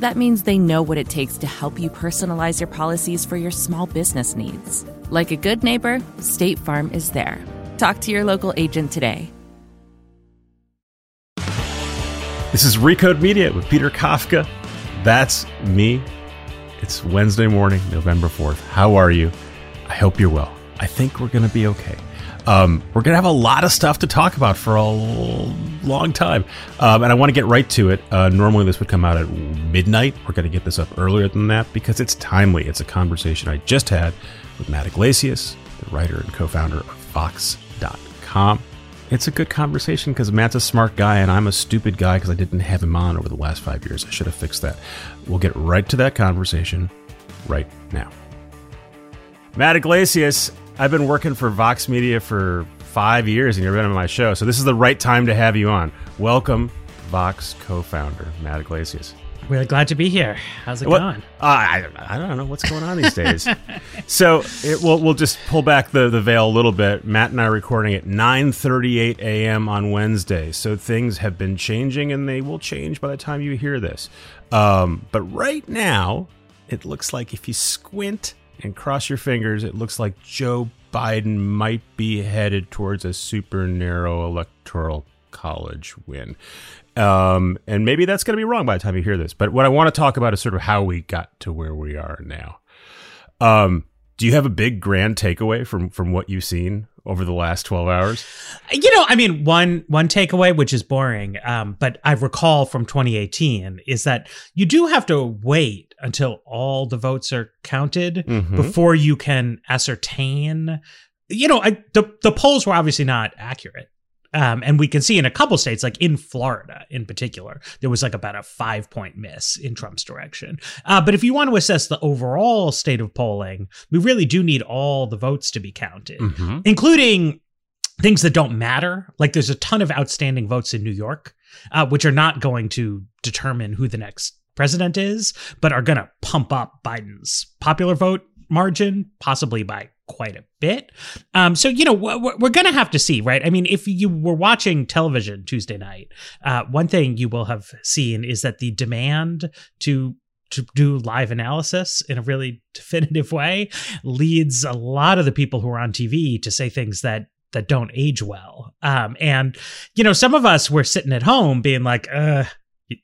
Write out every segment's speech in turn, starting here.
That means they know what it takes to help you personalize your policies for your small business needs. Like a good neighbor, State Farm is there. Talk to your local agent today. This is Recode Media with Peter Kafka. That's me. It's Wednesday morning, November 4th. How are you? I hope you're well. I think we're going to be okay. Um, we're going to have a lot of stuff to talk about for a long time. Um, and I want to get right to it. Uh, normally, this would come out at midnight. We're going to get this up earlier than that because it's timely. It's a conversation I just had with Matt Yglesias, the writer and co founder of Vox.com. It's a good conversation because Matt's a smart guy and I'm a stupid guy because I didn't have him on over the last five years. I should have fixed that. We'll get right to that conversation right now. Matt Yglesias, I've been working for Vox Media for five years and you've been on my show, so this is the right time to have you on. Welcome, Vox co founder, Matt Yglesias. We're glad to be here. How's it what, going? Uh, I, I don't know what's going on these days. so it, we'll, we'll just pull back the, the veil a little bit. Matt and I are recording at 9.38 a.m. on Wednesday. So things have been changing and they will change by the time you hear this. Um, but right now, it looks like if you squint and cross your fingers, it looks like Joe Biden might be headed towards a super narrow electoral college win. Um, and maybe that's going to be wrong by the time you hear this. But what I want to talk about is sort of how we got to where we are now. Um, do you have a big grand takeaway from from what you've seen over the last 12 hours you know i mean one one takeaway which is boring um, but i recall from 2018 is that you do have to wait until all the votes are counted mm-hmm. before you can ascertain you know I, the, the polls were obviously not accurate um, and we can see in a couple states, like in Florida in particular, there was like about a five point miss in Trump's direction. Uh, but if you want to assess the overall state of polling, we really do need all the votes to be counted, mm-hmm. including things that don't matter. Like there's a ton of outstanding votes in New York, uh, which are not going to determine who the next president is, but are going to pump up Biden's popular vote margin, possibly by quite a bit. Um, so you know we're, we're going to have to see, right? I mean, if you were watching television Tuesday night, uh, one thing you will have seen is that the demand to to do live analysis in a really definitive way leads a lot of the people who are on TV to say things that that don't age well. Um, and you know, some of us were sitting at home being like, uh,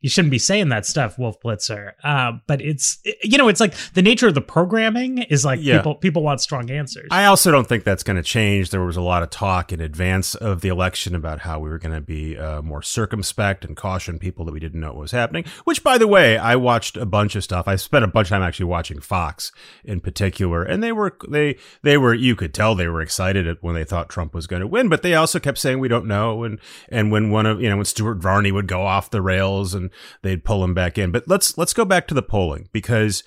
you shouldn't be saying that stuff, Wolf Blitzer. Uh, but it's you know, it's like the nature of the programming is like yeah. people people want strong answers. I also don't think that's going to change. There was a lot of talk in advance of the election about how we were going to be uh, more circumspect and caution people that we didn't know what was happening. Which, by the way, I watched a bunch of stuff. I spent a bunch of time actually watching Fox in particular, and they were they they were you could tell they were excited when they thought Trump was going to win, but they also kept saying we don't know. And and when one of you know when Stuart Varney would go off the rails and they'd pull him back in. But let's let's go back to the polling because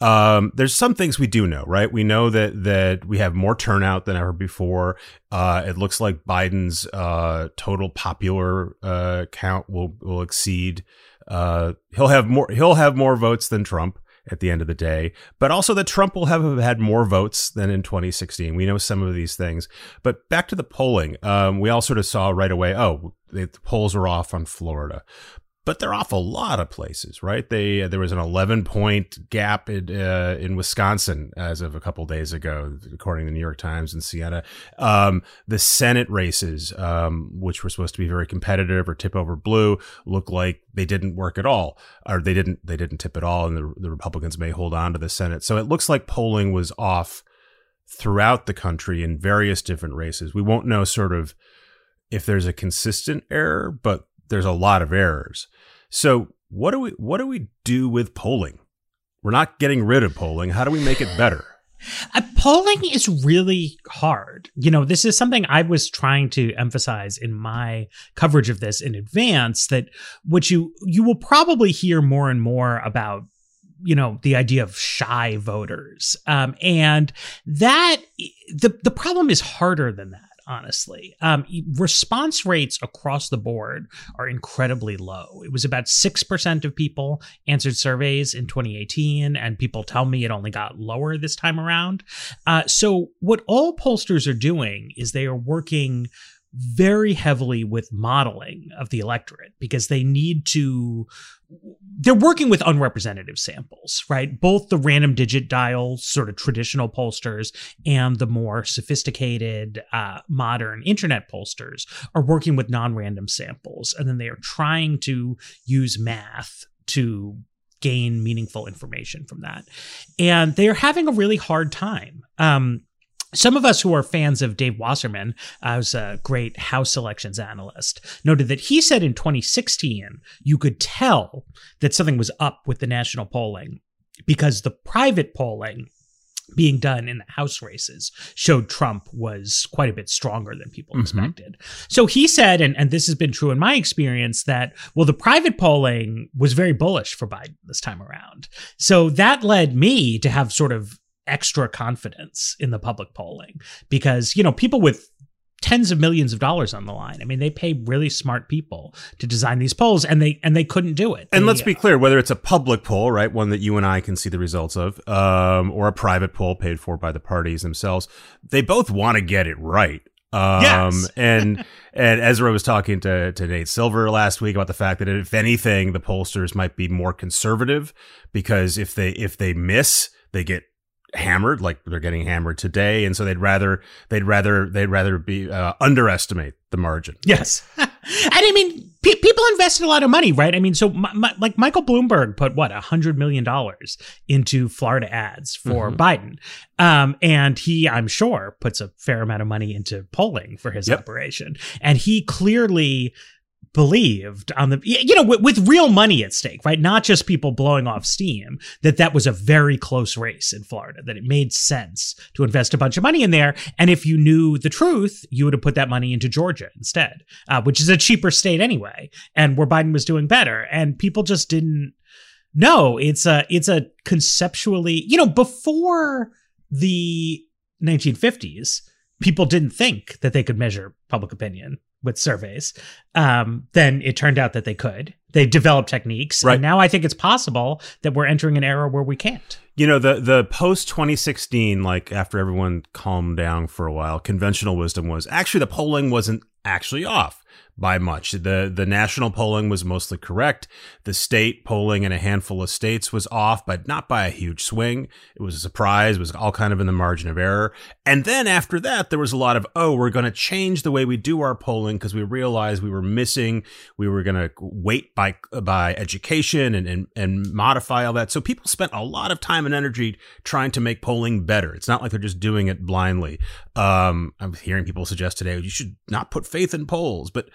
um, there's some things we do know, right? We know that that we have more turnout than ever before. Uh, it looks like Biden's uh, total popular uh, count will will exceed. Uh, he'll have more. He'll have more votes than Trump at the end of the day, but also that Trump will have had more votes than in 2016. We know some of these things, but back to the polling, um, we all sort of saw right away. Oh, the polls are off on Florida but they're off a lot of places, right? They uh, there was an 11 point gap in uh, in Wisconsin as of a couple days ago, according to the New York Times and Siena. Um, the Senate races, um, which were supposed to be very competitive or tip over blue, look like they didn't work at all, or they didn't they didn't tip at all, and the, the Republicans may hold on to the Senate. So it looks like polling was off throughout the country in various different races. We won't know sort of if there's a consistent error, but there's a lot of errors. So what do we what do we do with polling? We're not getting rid of polling. How do we make it better? Uh, polling is really hard. You know, this is something I was trying to emphasize in my coverage of this in advance that what you you will probably hear more and more about you know the idea of shy voters um, and that the the problem is harder than that honestly. Um, response rates across the board are incredibly low. It was about 6% of people answered surveys in 2018, and people tell me it only got lower this time around. Uh, so, what all pollsters are doing is they are working very heavily with modeling of the electorate because they need to they're working with unrepresentative samples, right? Both the random digit dial, sort of traditional pollsters, and the more sophisticated, uh, modern internet pollsters are working with non random samples. And then they are trying to use math to gain meaningful information from that. And they're having a really hard time. Um, some of us who are fans of Dave Wasserman, as a great House elections analyst, noted that he said in 2016 you could tell that something was up with the national polling because the private polling being done in the House races showed Trump was quite a bit stronger than people mm-hmm. expected. So he said, and, and this has been true in my experience, that, well, the private polling was very bullish for Biden this time around. So that led me to have sort of extra confidence in the public polling because, you know, people with tens of millions of dollars on the line. I mean, they pay really smart people to design these polls, and they and they couldn't do it. And they, let's be clear: whether it's a public poll, right, one that you and I can see the results of, um, or a private poll paid for by the parties themselves, they both want to get it right. Um, yes. and and Ezra was talking to to Nate Silver last week about the fact that if anything, the pollsters might be more conservative because if they if they miss, they get hammered like they're getting hammered today. And so they'd rather they'd rather they'd rather be uh, underestimate the margin. Yes. And i mean pe- people invested a lot of money right? I mean so my, my, like michael bloomberg put what a hundred million dollars into florida ads for mm-hmm. biden. Um, and he i'm sure puts a fair amount of money into polling for his yep. operation. And he clearly believed on the you know with, with, real money at stake right? Not just people blowing off steam that that was a very close race in florida that it made sense to invest a bunch of money in there. And if you knew the truth you would have put that money into georgia instead uh, which is a cheaper state anyway. And where biden was doing better. And people just didn't know. It's a it's a conceptually you know before the 1950s people didn't think that they could measure public opinion with surveys, um, then it turned out that they could. They developed techniques, right. and now I think it's possible that we're entering an era where we can't. You know, the the post 2016, like after everyone calmed down for a while, conventional wisdom was actually the polling wasn't actually off by much. The the national polling was mostly correct. The state polling in a handful of states was off, but not by a huge swing. It was a surprise. It was all kind of in the margin of error. And then after that, there was a lot of, oh, we're going to change the way we do our polling because we realized we were missing. We were going to wait by by education and, and and modify all that. So people spent a lot of time and energy trying to make polling better. It's not like they're just doing it blindly. Um, I'm hearing people suggest today you should not put faith in polls, but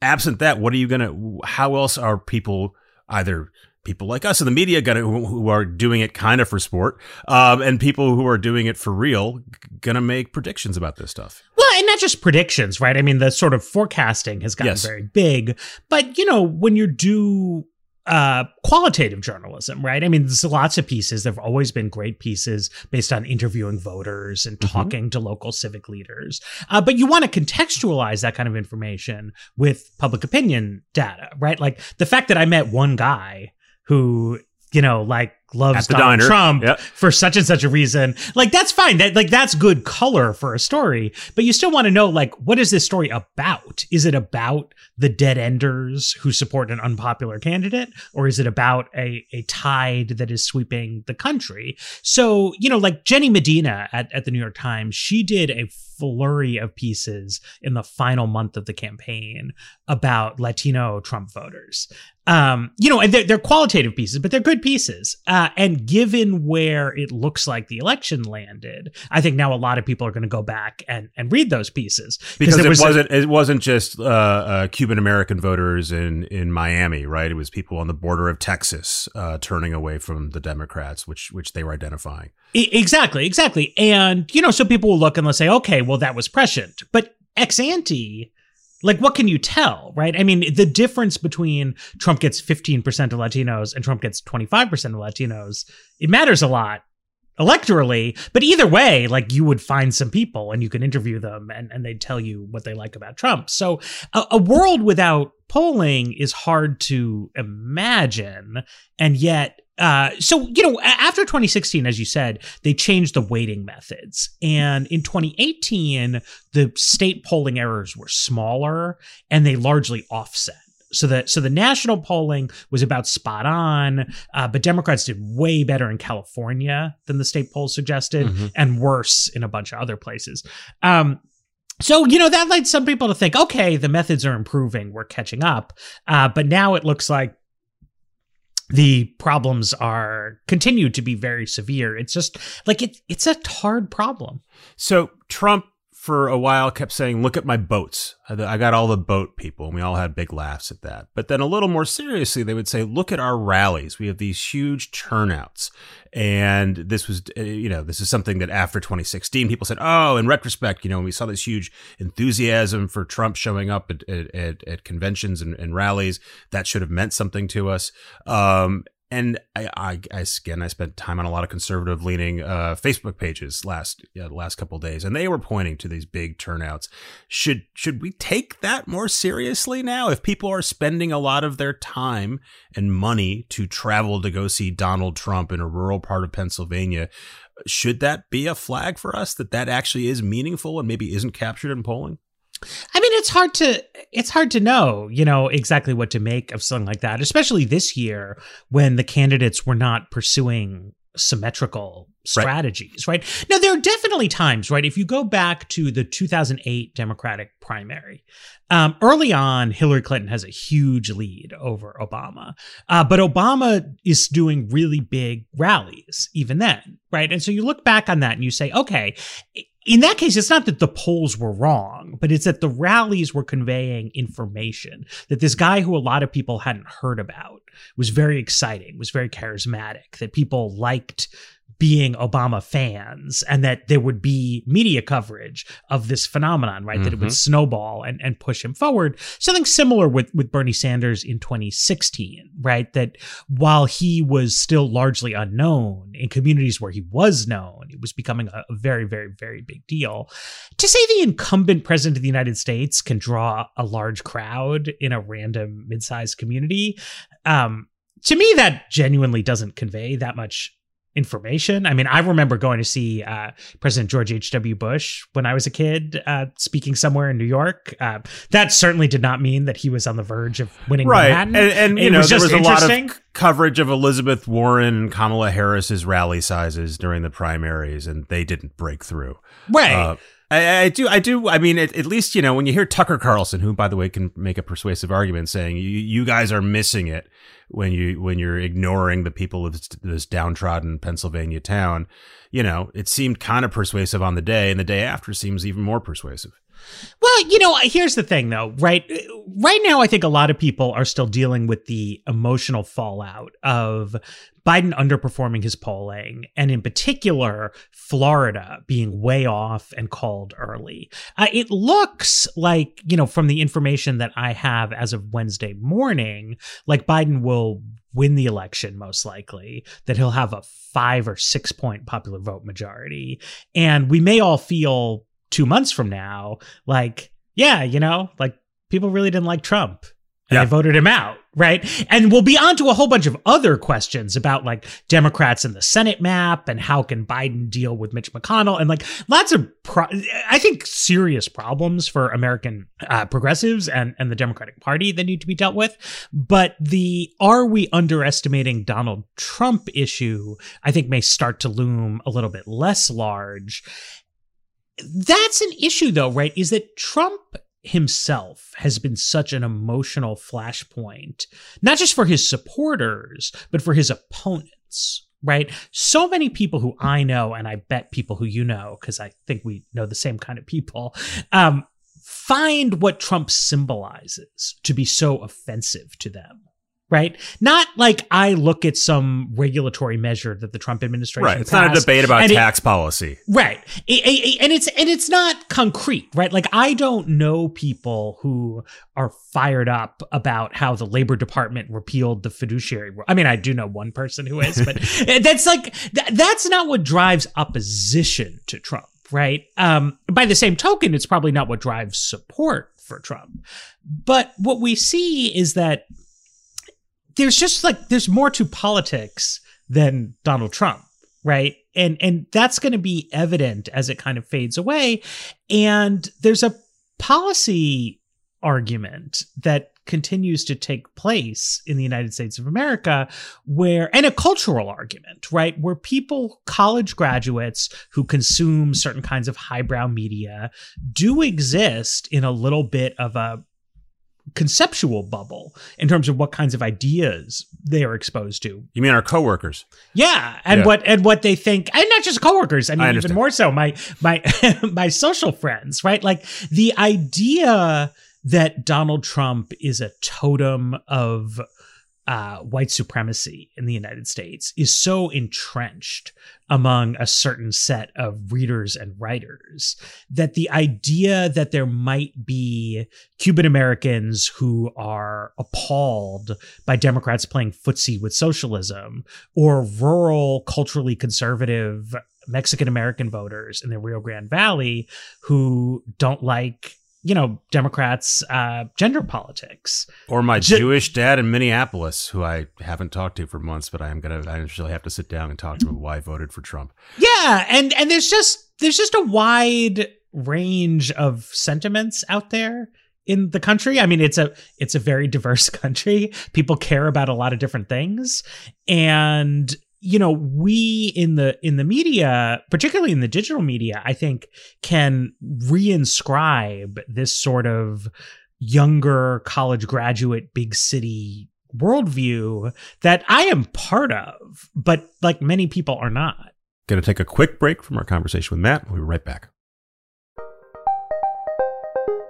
absent that, what are you gonna? How else are people either people like us in the media gonna who are doing it kind of for sport, um, and people who are doing it for real gonna make predictions about this stuff? Well, and not just predictions, right? I mean, the sort of forecasting has gotten yes. very big, but you know, when you do uh, qualitative journalism, right? I mean, there's lots of pieces. There have always been great pieces based on interviewing voters and mm-hmm. talking mm-hmm. to local civic leaders. Uh, but you want to contextualize that kind of information with public opinion data, right? Like the fact that I met one guy who you know, like loves Donald diner. Trump yep. for such and such a reason. Like that's fine. That like that's good color for a story. But you still want to know like what is this story about? Is it about the dead enders who support an unpopular candidate, or is it about a a tide that is sweeping the country? So you know, like Jenny Medina at at the New York Times, she did a flurry of pieces in the final month of the campaign about Latino Trump voters. Um, you know, and they're, they're qualitative pieces, but they're good pieces. Uh, and given where it looks like the election landed, I think now a lot of people are going to go back and, and read those pieces because it was not it wasn't just uh, uh, Cuban American voters in in Miami, right? It was people on the border of Texas uh, turning away from the Democrats, which which they were identifying. Exactly, exactly, and you know, so people will look and they'll say, okay, well, that was prescient, but ex ante like what can you tell right? I mean the difference between trump gets 15% of latinos and trump gets 25% of latinos it matters a lot electorally but either way like you would find some people and you can interview them and, and they'd tell you what they like about trump. So a, a world without polling is hard to imagine and yet uh, so you know after 2016 as you said they changed the weighting methods and in 2018 the state polling errors were smaller and they largely offset so the so the national polling was about spot on, uh, but Democrats did way better in California than the state polls suggested, mm-hmm. and worse in a bunch of other places. Um, so you know that led some people to think, okay, the methods are improving, we're catching up, uh, but now it looks like the problems are continue to be very severe. It's just like it, it's a hard problem. So Trump for a while kept saying, Look at my boats. I got all the boat people. And we all had big laughs at that. But then a little more seriously, they would say, Look at our rallies. We have these huge turnouts. And this was, uh, you know, this is something that after 2016, people said, Oh, in retrospect, you know, we saw this huge enthusiasm for Trump showing up at, at, at conventions and, and, rallies. That should have meant something to us. Um, and I, I, I, again, I spent time on a lot of conservative leaning uh, Facebook pages last yeah, last couple days, and they were pointing to these big turnouts. Should should we take that more seriously now? If people are spending a lot of their time and money to travel to go see Donald Trump in a rural part of Pennsylvania, should that be a flag for us that that actually is meaningful and maybe isn't captured in polling? I mean, it's hard to it's hard to know, you know, exactly what to make of something like that, especially this year when the candidates were not pursuing symmetrical strategies, right. right? Now, there are definitely times, right? If you go back to the 2008 Democratic primary, um, early on, Hillary Clinton has a huge lead over Obama, uh, but Obama is doing really big rallies even then, right? And so you look back on that and you say, okay, in that case, it's not that the polls were wrong, but it's that the rallies were conveying information that this guy who a lot of people hadn't heard about was very exciting, was very charismatic, that people liked being Obama fans and that there would be media coverage of this phenomenon, right? Mm-hmm. That it would mm-hmm. snowball and, and push him forward. Something similar with, with Bernie Sanders in 2016, right? That while he was still largely unknown in communities where he was known, it was becoming a, a very, very, very big deal. To say the incumbent president of the United States can draw a large crowd in a random mid-sized community, um, to me, that genuinely doesn't convey that much information. I mean, I remember going to see uh, President George H.W. Bush when I was a kid, uh, speaking somewhere in New York. Uh, that certainly did not mean that he was on the verge of winning right. Manhattan. And, and you it know, was there was a lot of coverage of Elizabeth Warren and Kamala Harris's rally sizes during the primaries, and they didn't break through. Right. I, I, do, I do. I mean, at, at, least you know when you hear Tucker Carlson, who, by the way, can make a persuasive argument, saying you, you guys are missing it when you when you're ignoring the people of this, this downtrodden Pennsylvania town. You know, it seemed kind of persuasive on the day, and the day after seems even more persuasive. Well, you know, here's the thing though, right? Right now, I think a lot of people are still dealing with the emotional fallout of Biden underperforming his polling, and in particular, Florida being way off and called early. Uh, it looks like, you know, from the information that I have as of Wednesday morning, like Biden will win the election most likely, that he'll have a five or six point popular vote majority. And we may all feel two months from now, like, yeah, you know, like people really didn't like Trump and yeah. they voted him out, right? And we'll be on to a whole bunch of other questions about like Democrats in the Senate map and how can Biden deal with Mitch McConnell and like lots of, pro- I think, serious problems for American uh, progressives and, and the Democratic Party that need to be dealt with. But the are we underestimating Donald Trump issue, I think, may start to loom a little bit less large. That's an issue, though, right? Is that Trump himself has been such an emotional flashpoint, not just for his supporters, but for his opponents. right? So many people who I know, and I bet people who you know, because I think we know the same kind of people, um, find what Trump symbolizes to be so offensive to them right? Not like I look at some regulatory measure that the Trump administration. Right. It's not a debate about tax it, policy. Right. and it's and it's not concrete, right? Like I don't know people who are fired up about how the Labor Department repealed the fiduciary rule. I mean, I do know one person who is, but that's like that's not what drives opposition to Trump. Right. Um, by the same token, it's probably not what drives support for Trump. But what we see is that there's just like there's more to politics than Donald Trump, right? And and that's going to be evident as it kind of fades away. And there's a policy argument that continues to take place in the United States of America where and a cultural argument, right? Where people college graduates who consume certain kinds of highbrow media do exist in a little bit of a conceptual bubble in terms of what kinds of ideas they are exposed to. You mean our coworkers? Yeah, and yeah. what and what they think, and not just coworkers. I mean, I even more so my my my social friends, right? Like the idea that Donald Trump is a totem of uh, white supremacy in the United States is so entrenched among a certain set of readers and writers that the idea that there might be Cuban Americans who are appalled by Democrats playing footsie with socialism or rural, culturally conservative Mexican American voters in the Rio Grande Valley who don't like you know Democrats' uh, gender politics, or my Jewish dad in Minneapolis, who I haven't talked to for months, but I am gonna I actually have to sit down and talk to him why I voted for Trump. Yeah, and and there's just there's just a wide range of sentiments out there in the country. I mean, it's a it's a very diverse country. People care about a lot of different things, and you know we in the in the media particularly in the digital media i think can reinscribe this sort of younger college graduate big city worldview that i am part of but like many people are not. Going to take a quick break from our conversation with matt. We'll be right back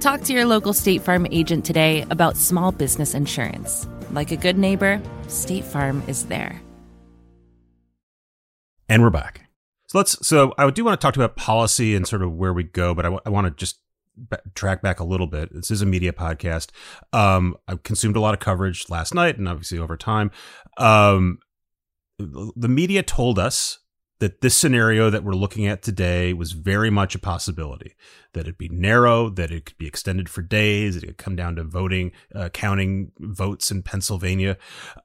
Talk to your local State Farm agent today about small business insurance. Like a good neighbor, State Farm is there. And we're back. So let's. So I do want to talk about policy and sort of where we go, but I, w- I want to just track back a little bit. This is a media podcast. Um, I consumed a lot of coverage last night, and obviously over time. Um, the media told us that this scenario that we're looking at today was very much a possibility. That it'd be narrow, that it could be extended for days, it could come down to voting, uh, counting votes in Pennsylvania.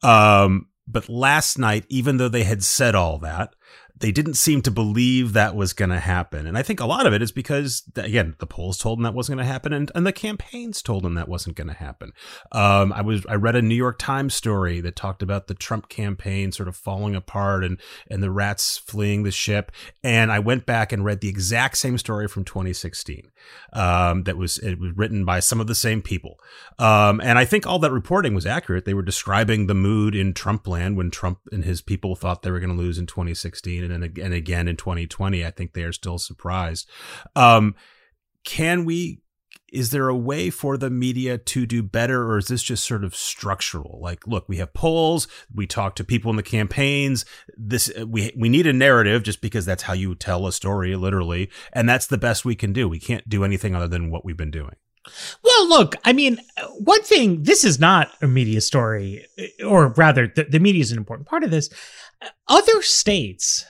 Um, but last night, even though they had said all that, they didn't seem to believe that was going to happen. And I think a lot of it is because, again, the polls told them that wasn't going to happen, and, and the campaigns told them that wasn't going to happen. Um, I was I read a New York Times story that talked about the Trump campaign sort of falling apart and and the rats fleeing the ship. And I went back and read the exact same story from 2016. Um, that was it was written by some of the same people. Um, and I think all that reporting was accurate. They were describing the mood in Trump land when Trump and his people thought they were going to lose in 2016 and, and again in 2020. I think they are still surprised. Um, can we is there a way for the media to do better or is this just sort of structural like look we have polls we talk to people in the campaigns this we we need a narrative just because that's how you tell a story literally and that's the best we can do we can't do anything other than what we've been doing well, look, I mean, one thing, this is not a media story, or rather, the, the media is an important part of this. Other states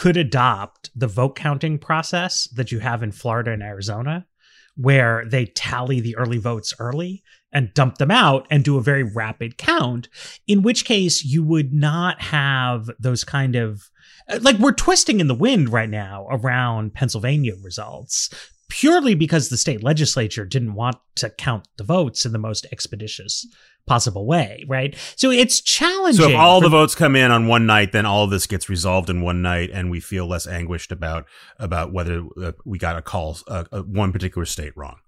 could adopt the vote counting process that you have in Florida and Arizona, where they tally the early votes early and dump them out and do a very rapid count, in which case you would not have those kind of uh, like we're twisting in the wind right now around Pennsylvania results purely because the state legislature didn't want to count the votes in the most expeditious possible way, right? So it's challenging. So if all the votes come in on one night, then all of this gets resolved in one night, and we feel less anguished about about whether uh, we got a call uh, uh, one particular state wrong.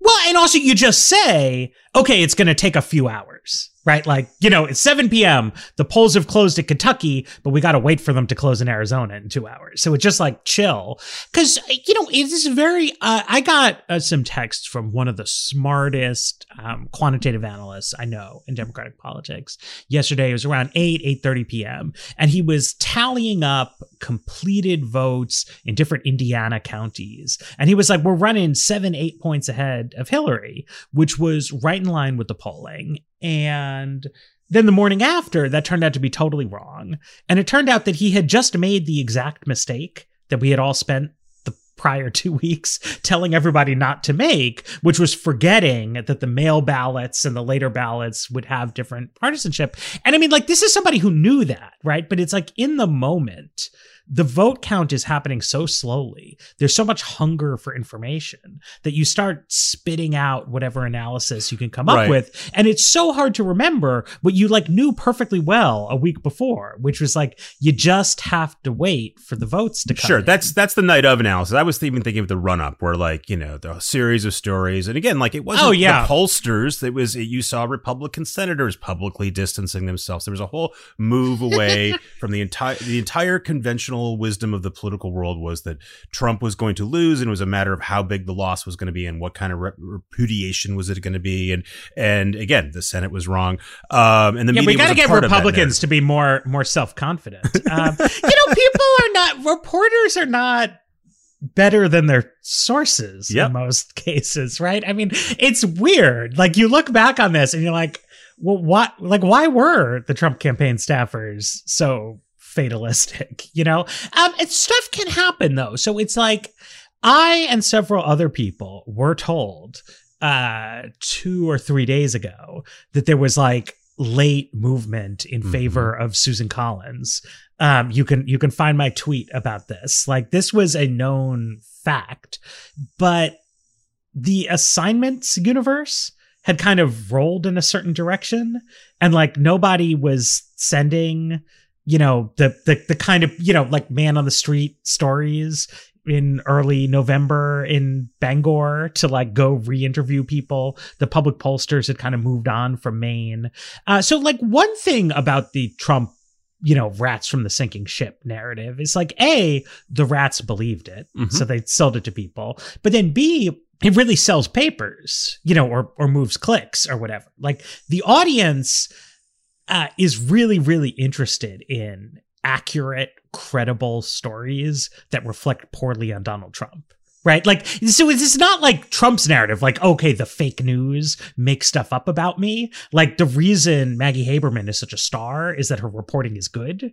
Well, and also you just say, okay, it's going to take a few hours right? Like, you know, it's 7 p.m. The polls have closed at Kentucky, but we got to wait for them to close in Arizona in two hours. So it's just like chill. Cause, you know, it is very, uh, I got uh, some texts from one of the smartest um, quantitative analysts I know in Democratic politics yesterday. It was around 8, 8.30 p.m. And he was tallying up completed votes in different Indiana counties. And he was like, we're running seven, eight points ahead of Hillary, which was right in line with the polling. And then the morning after, that turned out to be totally wrong. And it turned out that he had just made the exact mistake that we had all spent the prior two weeks telling everybody not to make, which was forgetting that the mail ballots and the later ballots would have different partisanship. And I mean, like, this is somebody who knew that, right? But it's like in the moment, the vote count is happening so slowly. There's so much hunger for information that you start spitting out whatever analysis you can come right. up with. And it's so hard to remember what you like knew perfectly well a week before, which was like, you just have to wait for the votes to come. Sure. In. That's, that's the night of analysis. I was even thinking of the run up where like, you know, the series of stories. And again, like it wasn't oh, yeah. the pollsters. It was, you saw Republican senators publicly distancing themselves. There was a whole move away from the entire, the entire conventional wisdom of the political world was that Trump was going to lose, and it was a matter of how big the loss was going to be and what kind of repudiation was it going to be. And and again, the Senate was wrong. Um, and the yeah, we got to get Republicans to be more more self confident. um, you know, people are not reporters are not better than their sources yep. in most cases, right? I mean, it's weird. Like you look back on this and you're like, well, what? Like, why were the Trump campaign staffers so fatalistic, you know? Um, and stuff can happen though. So it's like I and several other people were told uh two or three days ago that there was like late movement in mm-hmm. favor of Susan Collins. Um, you can you can find my tweet about this. Like this was a known fact, but the assignments universe had kind of rolled in a certain direction, and like nobody was sending you know the the the kind of you know like man on the street stories in early November in Bangor to like go re-interview people. The public pollsters had kind of moved on from Maine. Uh, so like one thing about the Trump you know, rats from the sinking ship narrative is like A, the rats believed it. Mm-hmm. So they sold it to people. But then B, it really sells papers, you know, or or moves clicks or whatever. Like the audience uh, is really, really interested in accurate, credible stories that reflect poorly on Donald Trump. Right? Like, so it's not like Trump's narrative, like, okay, the fake news makes stuff up about me. Like, the reason Maggie Haberman is such a star is that her reporting is good.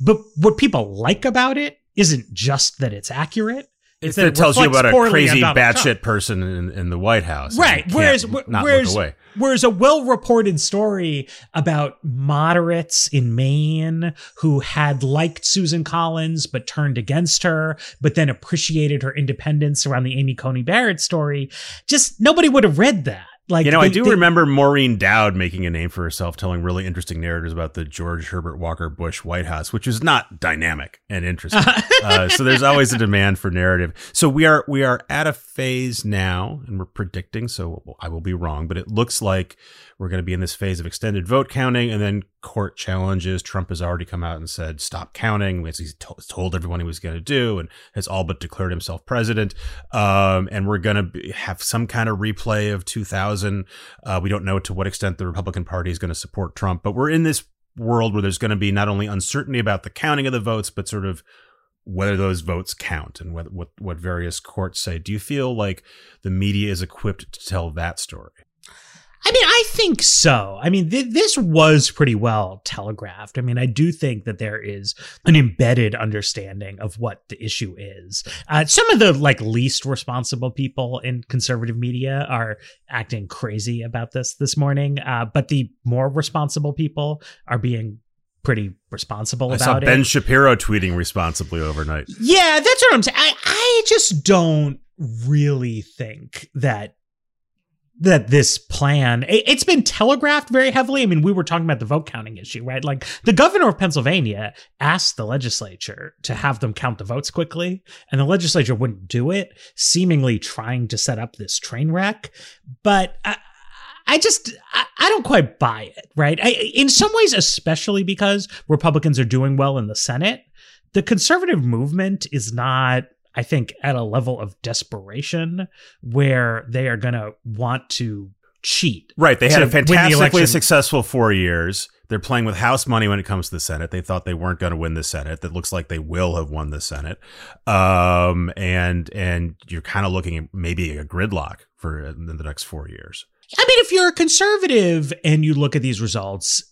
But what people like about it isn't just that it's accurate, it's that it tells you about a crazy batshit person in, in the White House. Right. Whereas, whereas, whereas a well-reported story about moderates in Maine who had liked Susan Collins but turned against her, but then appreciated her independence around the Amy Coney Barrett story, just nobody would have read that. Like you know, they, I do they, remember Maureen Dowd making a name for herself, telling really interesting narratives about the George Herbert Walker Bush White House, which is not dynamic and interesting. uh, so there's always a demand for narrative. So we are we are at a phase now, and we're predicting. So I will be wrong, but it looks like we're going to be in this phase of extended vote counting, and then court challenges. Trump has already come out and said stop counting, as he's to- told everyone he was going to do, and has all but declared himself president. Um, and we're going to have some kind of replay of 2000. Uh, we don't know to what extent the Republican Party is going to support Trump, but we're in this world where there's going to be not only uncertainty about the counting of the votes, but sort of whether those votes count and what, what what various courts say. Do you feel like the media is equipped to tell that story? I mean, I think so. I mean, th- this was pretty well telegraphed. I mean, I do think that there is an embedded understanding of what the issue is. Uh, some of the like least responsible people in conservative media are acting crazy about this this morning, uh, but the more responsible people are being pretty responsible I about saw it. Ben Shapiro tweeting responsibly overnight. Yeah, that's what I'm saying. I, I just don't really think that that this plan it, it's been telegraphed very heavily. I mean, we were talking about the vote counting issue, right? Like the governor of Pennsylvania asked the legislature to have them count the votes quickly, and the legislature wouldn't do it, seemingly trying to set up this train wreck. But I, I just I, I don't quite buy it, right? I, in some ways, especially because Republicans are doing well in the Senate, the conservative movement is not I think, at a level of desperation where they are going to want to cheat. Right. They had a fantastically successful four years. They're playing with house money when it comes to the Senate. They thought they weren't going to win the Senate. That looks like they will have won the Senate. Um, and and you're kind of looking at maybe a gridlock for uh, the next four years. I mean, if you're a conservative and you look at these results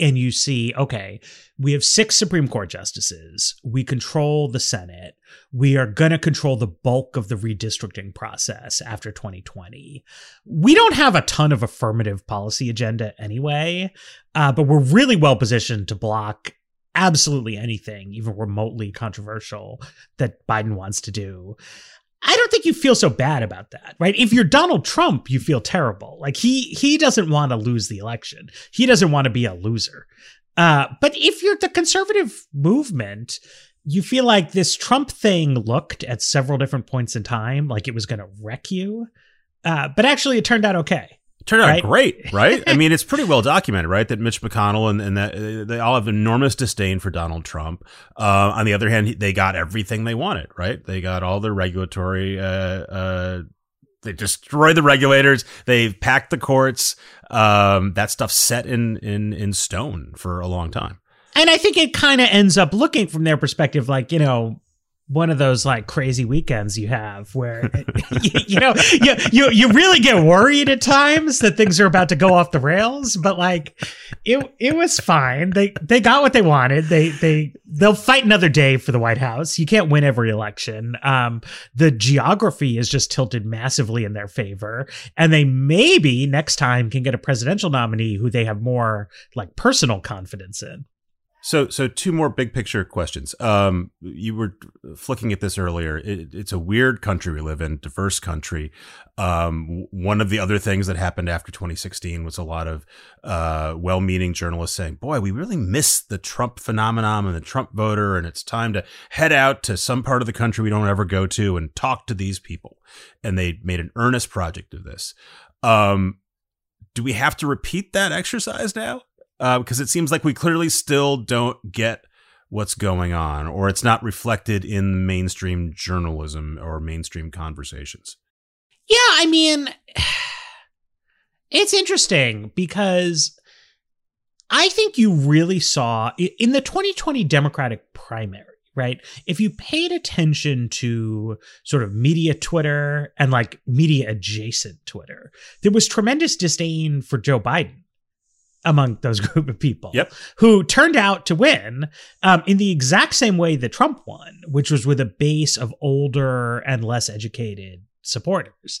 and you see, okay, we have six Supreme Court justices, we control the Senate, we are going to control the bulk of the redistricting process after 2020. We don't have a ton of affirmative policy agenda anyway, uh, but we're really well positioned to block absolutely anything, even remotely controversial, that Biden wants to do. I don't think you feel so bad about that, right? If you're Donald Trump, you feel terrible. Like he he doesn't want to lose the election. He doesn't want to be a loser. Uh, but if you're the conservative movement, you feel like this Trump thing looked at several different points in time like it was going to wreck you. Uh, but actually, it turned out okay. Turned out Right? great, right? I mean, it's pretty well documented, right? That Mitch McConnell and, and that they all have enormous disdain for Donald Trump. Uh, on the other hand, they got everything they wanted, right? They got all the regulatory. Uh, uh, they destroyed the regulators. They packed the courts. Um, that stuff set in in in stone for a long time. And I think it kind of ends up looking from their perspective like, you know, one of those like crazy weekends you have where you, you know you, you you really get worried at times that things are about to go off the rails but like it it was fine. They they got what they wanted. They they they'll fight another day for the white house. You can't win every election. Um the geography is just tilted massively in their favor. And they maybe next time can get a presidential nominee who they have more like personal confidence in So, so two more big picture questions. Um, you were flicking at this earlier. It, it's a weird country we live in, diverse country. Um, one of the other things that happened after 2016 was a lot of uh, well-meaning journalists saying, "Boy, we really miss the Trump phenomenon and the Trump voter, and it's time to head out to some part of the country we don't ever go to and talk to these people." And they made an earnest project of this. Um, do we have to repeat that exercise now? Uh, because it seems like we clearly still don't get what's going on, or it's not reflected in mainstream journalism or mainstream conversations. Yeah, I mean, it's interesting because I think you really saw in the 2020 Democratic primary, right? If you paid attention to sort of media Twitter and like media adjacent Twitter, there was tremendous disdain for Joe Biden among those group of people Yep. who turned out to win um, in the exact same way that Trump won, which was with a base of older and less educated supporters.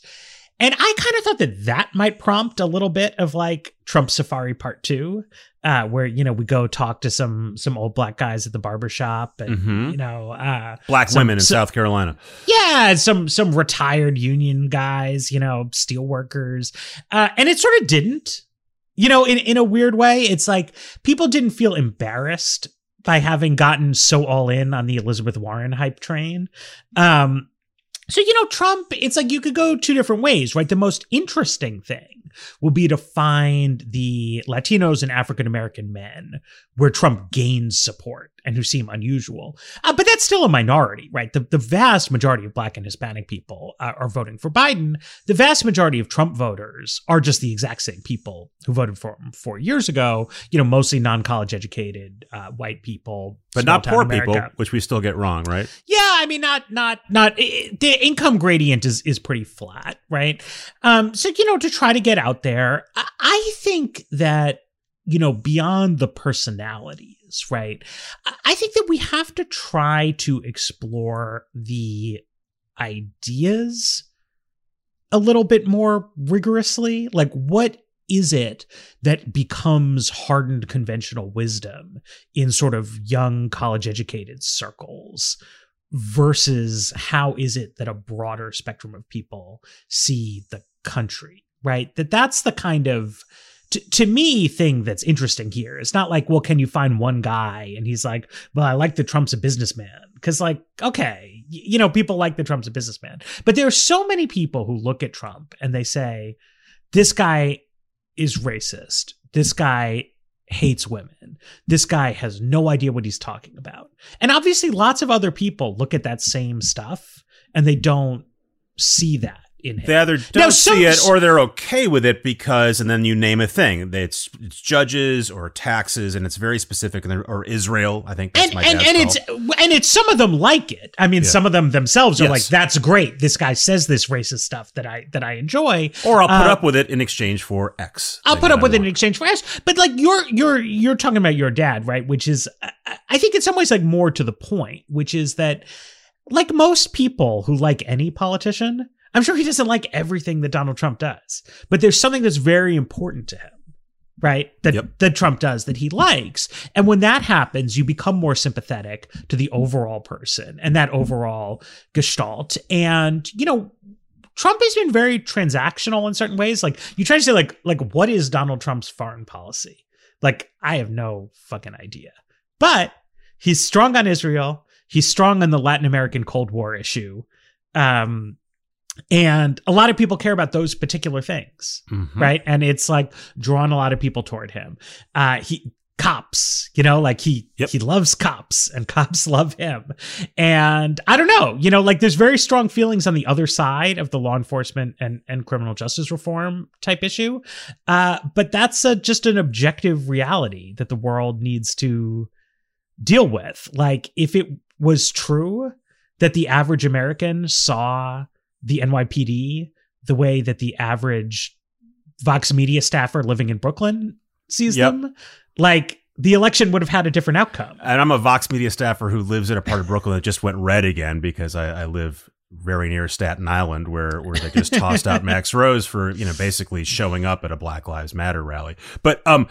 And I kind of thought that that might prompt a little bit of like Trump Safari Part Two, uh, where you know we go talk to some some old black guys at the barbershop and Mhm. you know uh, Black Some- women in so- South Carolina. yeah, some some retired union guys, you know, steel workers, uh, and it sort of didn't. You know, in in a weird way, it's like people didn't feel embarrassed by having gotten so all in on the Elizabeth Warren hype train. Um, so you know, Trump, it's like you could go two different ways, right? The most interesting thing will be to find the Latinos and African American men where Trump gains support and who seem unusual. Uh, but that's still a minority, right? The, the vast majority of black and Hispanic people uh, are voting for Biden. The vast majority of Trump voters are just the exact same people who voted for him four years ago, you know, mostly non college educated uh, white people. But not poor America. people, which we still get wrong, right? Yeah, I mean, not, not, not, it, the income gradient is, is pretty flat, right? Um, so, you know, to try to get out there, I, I think that, you know, beyond the personality, right? I think that we have to try to explore the ideas a little bit more rigorously. Like, what is it that becomes hardened conventional wisdom in sort of young college educated circles versus how is it that a broader spectrum of people see the country right that that's the kind of to, to me thing that's interesting here it's not like well can you find one guy? And he's like well i like the trump's a businessman. Because like okay you know people like the trump's a businessman. But there are so many people who look at trump and they say this guy is racist. This guy hates women. This guy has no idea what he's talking about. And obviously lots of other people look at that same stuff and they don't see that in him. They either don't now, see it or they're okay with it because, and then you name a thing. It's it's judges or taxes, and it's very specific. Or Israel, I think. and and, and it's and it's some of them like it. I mean, yeah. some of them themselves are yes. like, "That's great. This guy says this racist stuff that I that I enjoy." Or I'll put uh, up with it in exchange for X. I'll put up with it in exchange for X. But like you're you're you're talking about your dad, right? Which is, I think, in some ways, like more to the point, which is that. Like most people who like any politician, I'm sure he doesn't like everything that Donald Trump does, but there's something that's very important to him, right? That yep. that Trump does that he likes. And when that happens, you become more sympathetic to the overall person and that overall gestalt. And, you know, Trump has been very transactional in certain ways. Like you try to say like like what is Donald Trump's foreign policy? Like I have no fucking idea. But he's strong on Israel. He's strong on the Latin American Cold War issue. Um, and a lot of people care about those particular things mm-hmm. right? And it's like drawn a lot of people toward him. Uh he cops you know like he yep. he loves cops and cops love him. And i don't know you know like there's very strong feelings on the other side of the law enforcement and and criminal justice reform type issue. Uh but that's a, just an objective reality that the world needs to deal with. Like if it was true that the average american saw the NYPD the way that the average Vox Media staffer living in Brooklyn sees yep. them. Like the election would have had a different outcome. And I'm a Vox Media staffer who lives in a part of Brooklyn that just went red again because I, I live very near Staten Island, where where they just tossed out Max Rose for you know basically showing up at a Black Lives Matter rally. But um,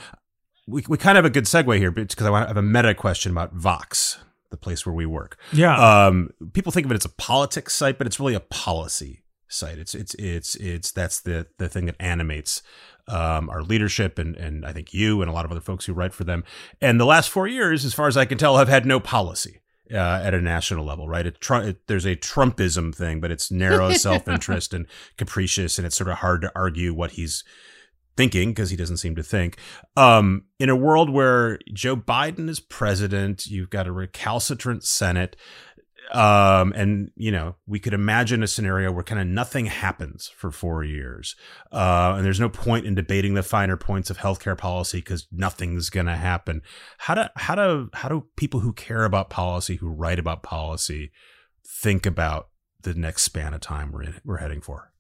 we we kind of have a good segue here because I have a meta question about Vox the place where we work. Yeah. Um, people think of it as a politics site, but it's really a policy site. It's it's it's it's that's the the thing that animates um, our leadership and and I think you and a lot of other folks who write for them. And the last four years, as far as I can tell, have had no policy. Uh, at a national level, right? It, it, there's a Trumpism thing, but it's narrow self interest and capricious, and it's sort of hard to argue what he's thinking because he doesn't seem to think. Um, in a world where Joe Biden is president, you've got a recalcitrant Senate. Um, and you know, we could imagine a scenario where kind of nothing happens for four years. Uh, and there's no point in debating the finer points of healthcare policy because nothing's going to happen. How do, how do, how do people who care about policy, who write about policy, think about the next span of time we're in, we're heading for?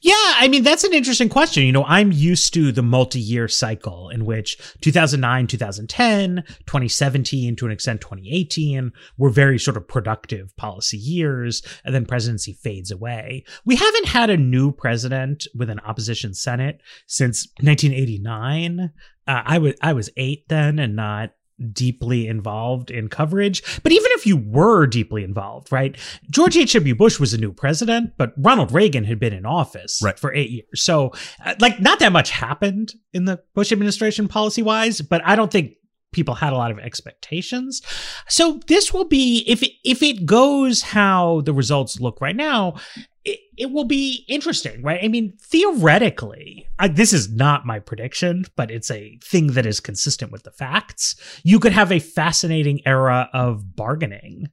Yeah, I mean, that's an interesting question. You know, I'm used to the multi year cycle in which 2009, 2010, 2017, to an extent 2018 were very sort of productive policy years, and then presidency fades away. We haven't had a new president with an opposition Senate since 1989. Uh, I was I was eight then, and not deeply involved in coverage. But even if you were deeply involved, right? George H.W. Bush was a new president, but Ronald Reagan had been in office right. for eight years. So, uh, like, not that much happened in the Bush administration policy wise, but I don't think people had a lot of expectations. So this will be if it, if it goes how the results look right now, it, it will be interesting, right? I mean, theoretically, I, this is not my prediction, but it's a thing that is consistent with the facts. You could have a fascinating era of bargaining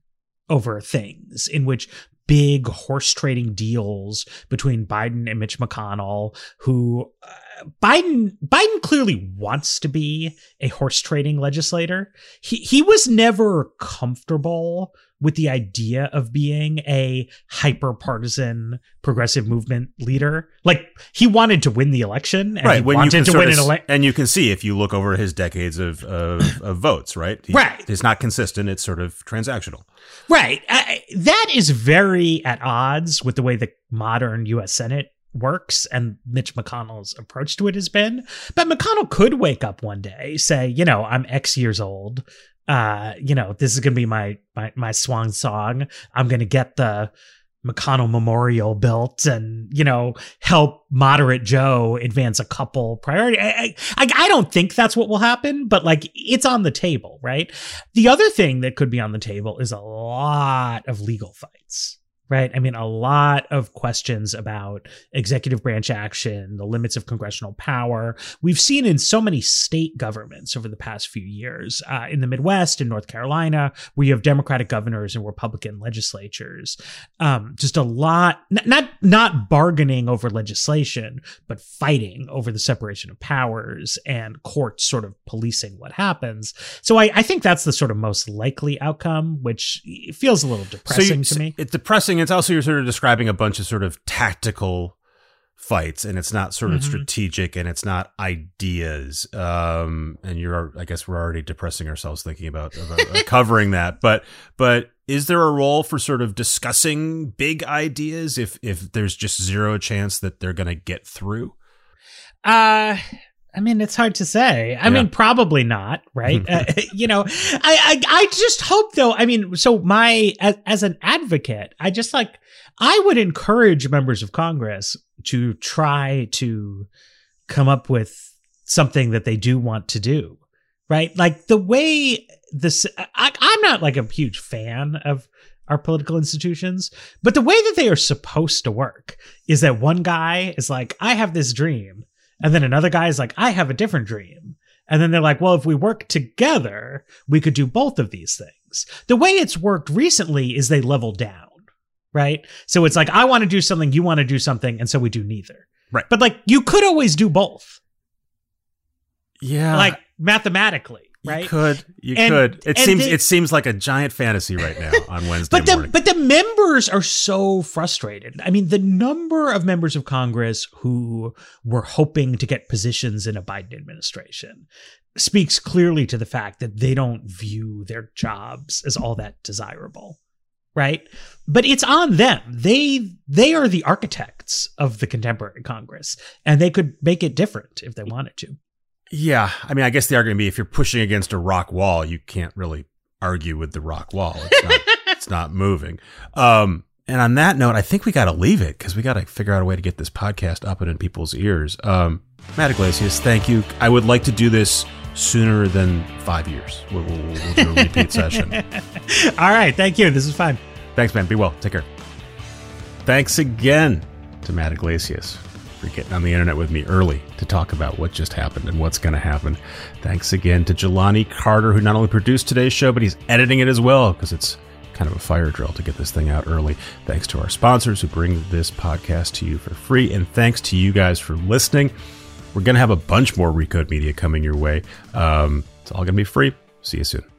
over things in which big horse trading deals between Biden and Mitch McConnell, who uh, Biden Biden clearly wants to be a horse trading legislator. He he was never comfortable with the idea of being a hyper partisan progressive movement leader. Like he wanted to win the election, and right? He wanted to win an election, and you can see if you look over his decades of of, of votes, right? He, right. It's not consistent. It's sort of transactional. Right. I, that is very at odds with the way the modern U.S. Senate works and Mitch McConnell's approach to it has been. But McConnell could wake up one day, say, you know, I'm X years old uh, you know, this is gonna be my my my swan song. I'm gonna get the McConnell Memorial built and, you know, help moderate Joe advance a couple priority. I, I, I, don't think that's what will happen, but like it's on the table, right? The other thing that could be on the table is a lot of legal fights right? I mean, a lot of questions about executive branch action, the limits of congressional power. We've seen in so many state governments over the past few years, uh, in the Midwest, in North Carolina, where you have Democratic governors and Republican legislatures, um, just a lot, n- not not bargaining over legislation, but fighting over the separation of powers and courts sort of policing what happens. So I, I think that's the sort of most likely outcome, which feels a little depressing so you, to me. It's depressing it's also you're sort of describing a bunch of sort of tactical fights and it's not sort of mm-hmm. strategic and it's not ideas. Um and you're i guess we're already depressing ourselves thinking about, about uh, covering that. But but is there a role for sort of discussing big ideas if if there's just zero chance that they're going to get through? Uh I mean, it's hard to say. I yeah. mean, probably not, right? uh, you know, I, I, I just hope though. I mean, so my as, as an advocate, I just like I would encourage members of Congress to try to come up with something that they do want to do, right? Like the way this, I, I'm not like a huge fan of our political institutions, but the way that they are supposed to work is that one guy is like, I have this dream and then another guy is like, I have a different dream. And then they're like, well, if we work together, we could do both of these things. The way it's worked recently is they level down, right? So it's like, I want to do something, you want to do something, and so we do neither. Right. But like, you could always do both. Yeah. Like mathematically right? You could, you and, could. It seems the, it seems like a giant fantasy right now on Wednesday but the, morning. But the members are so frustrated. I mean, the number of members of Congress who were hoping to get positions in a Biden administration speaks clearly to the fact that they don't view their jobs as all that desirable right but it's on them they they are the architects of the contemporary congress and they could make it different if they wanted to yeah, I mean, I guess the argument be if you're pushing against a rock wall, you can't really argue with the rock wall. It's not, it's not moving. Um, and on that note, I think we got to leave it because we got to figure out a way to get this podcast up and in people's ears. Um, Matt Yglesias, thank you. I would like to do this sooner than five years. We'll, we'll, we'll do a repeat session. All right. Thank you. This is fun. Thanks, man. Be well. Take care. Thanks again to Matt Yglesias for getting on the internet with me early to talk about what just happened and what's going to happen. Thanks again to Jelani Carter, who not only produced today's show, but he's editing it as well because it's kind of a fire drill to get this thing out early. Thanks to our sponsors who bring this podcast to you for free. And thanks to you guys for listening. We're going to have a bunch more Recode Media coming your way. Um, it's all going to be free. See you soon.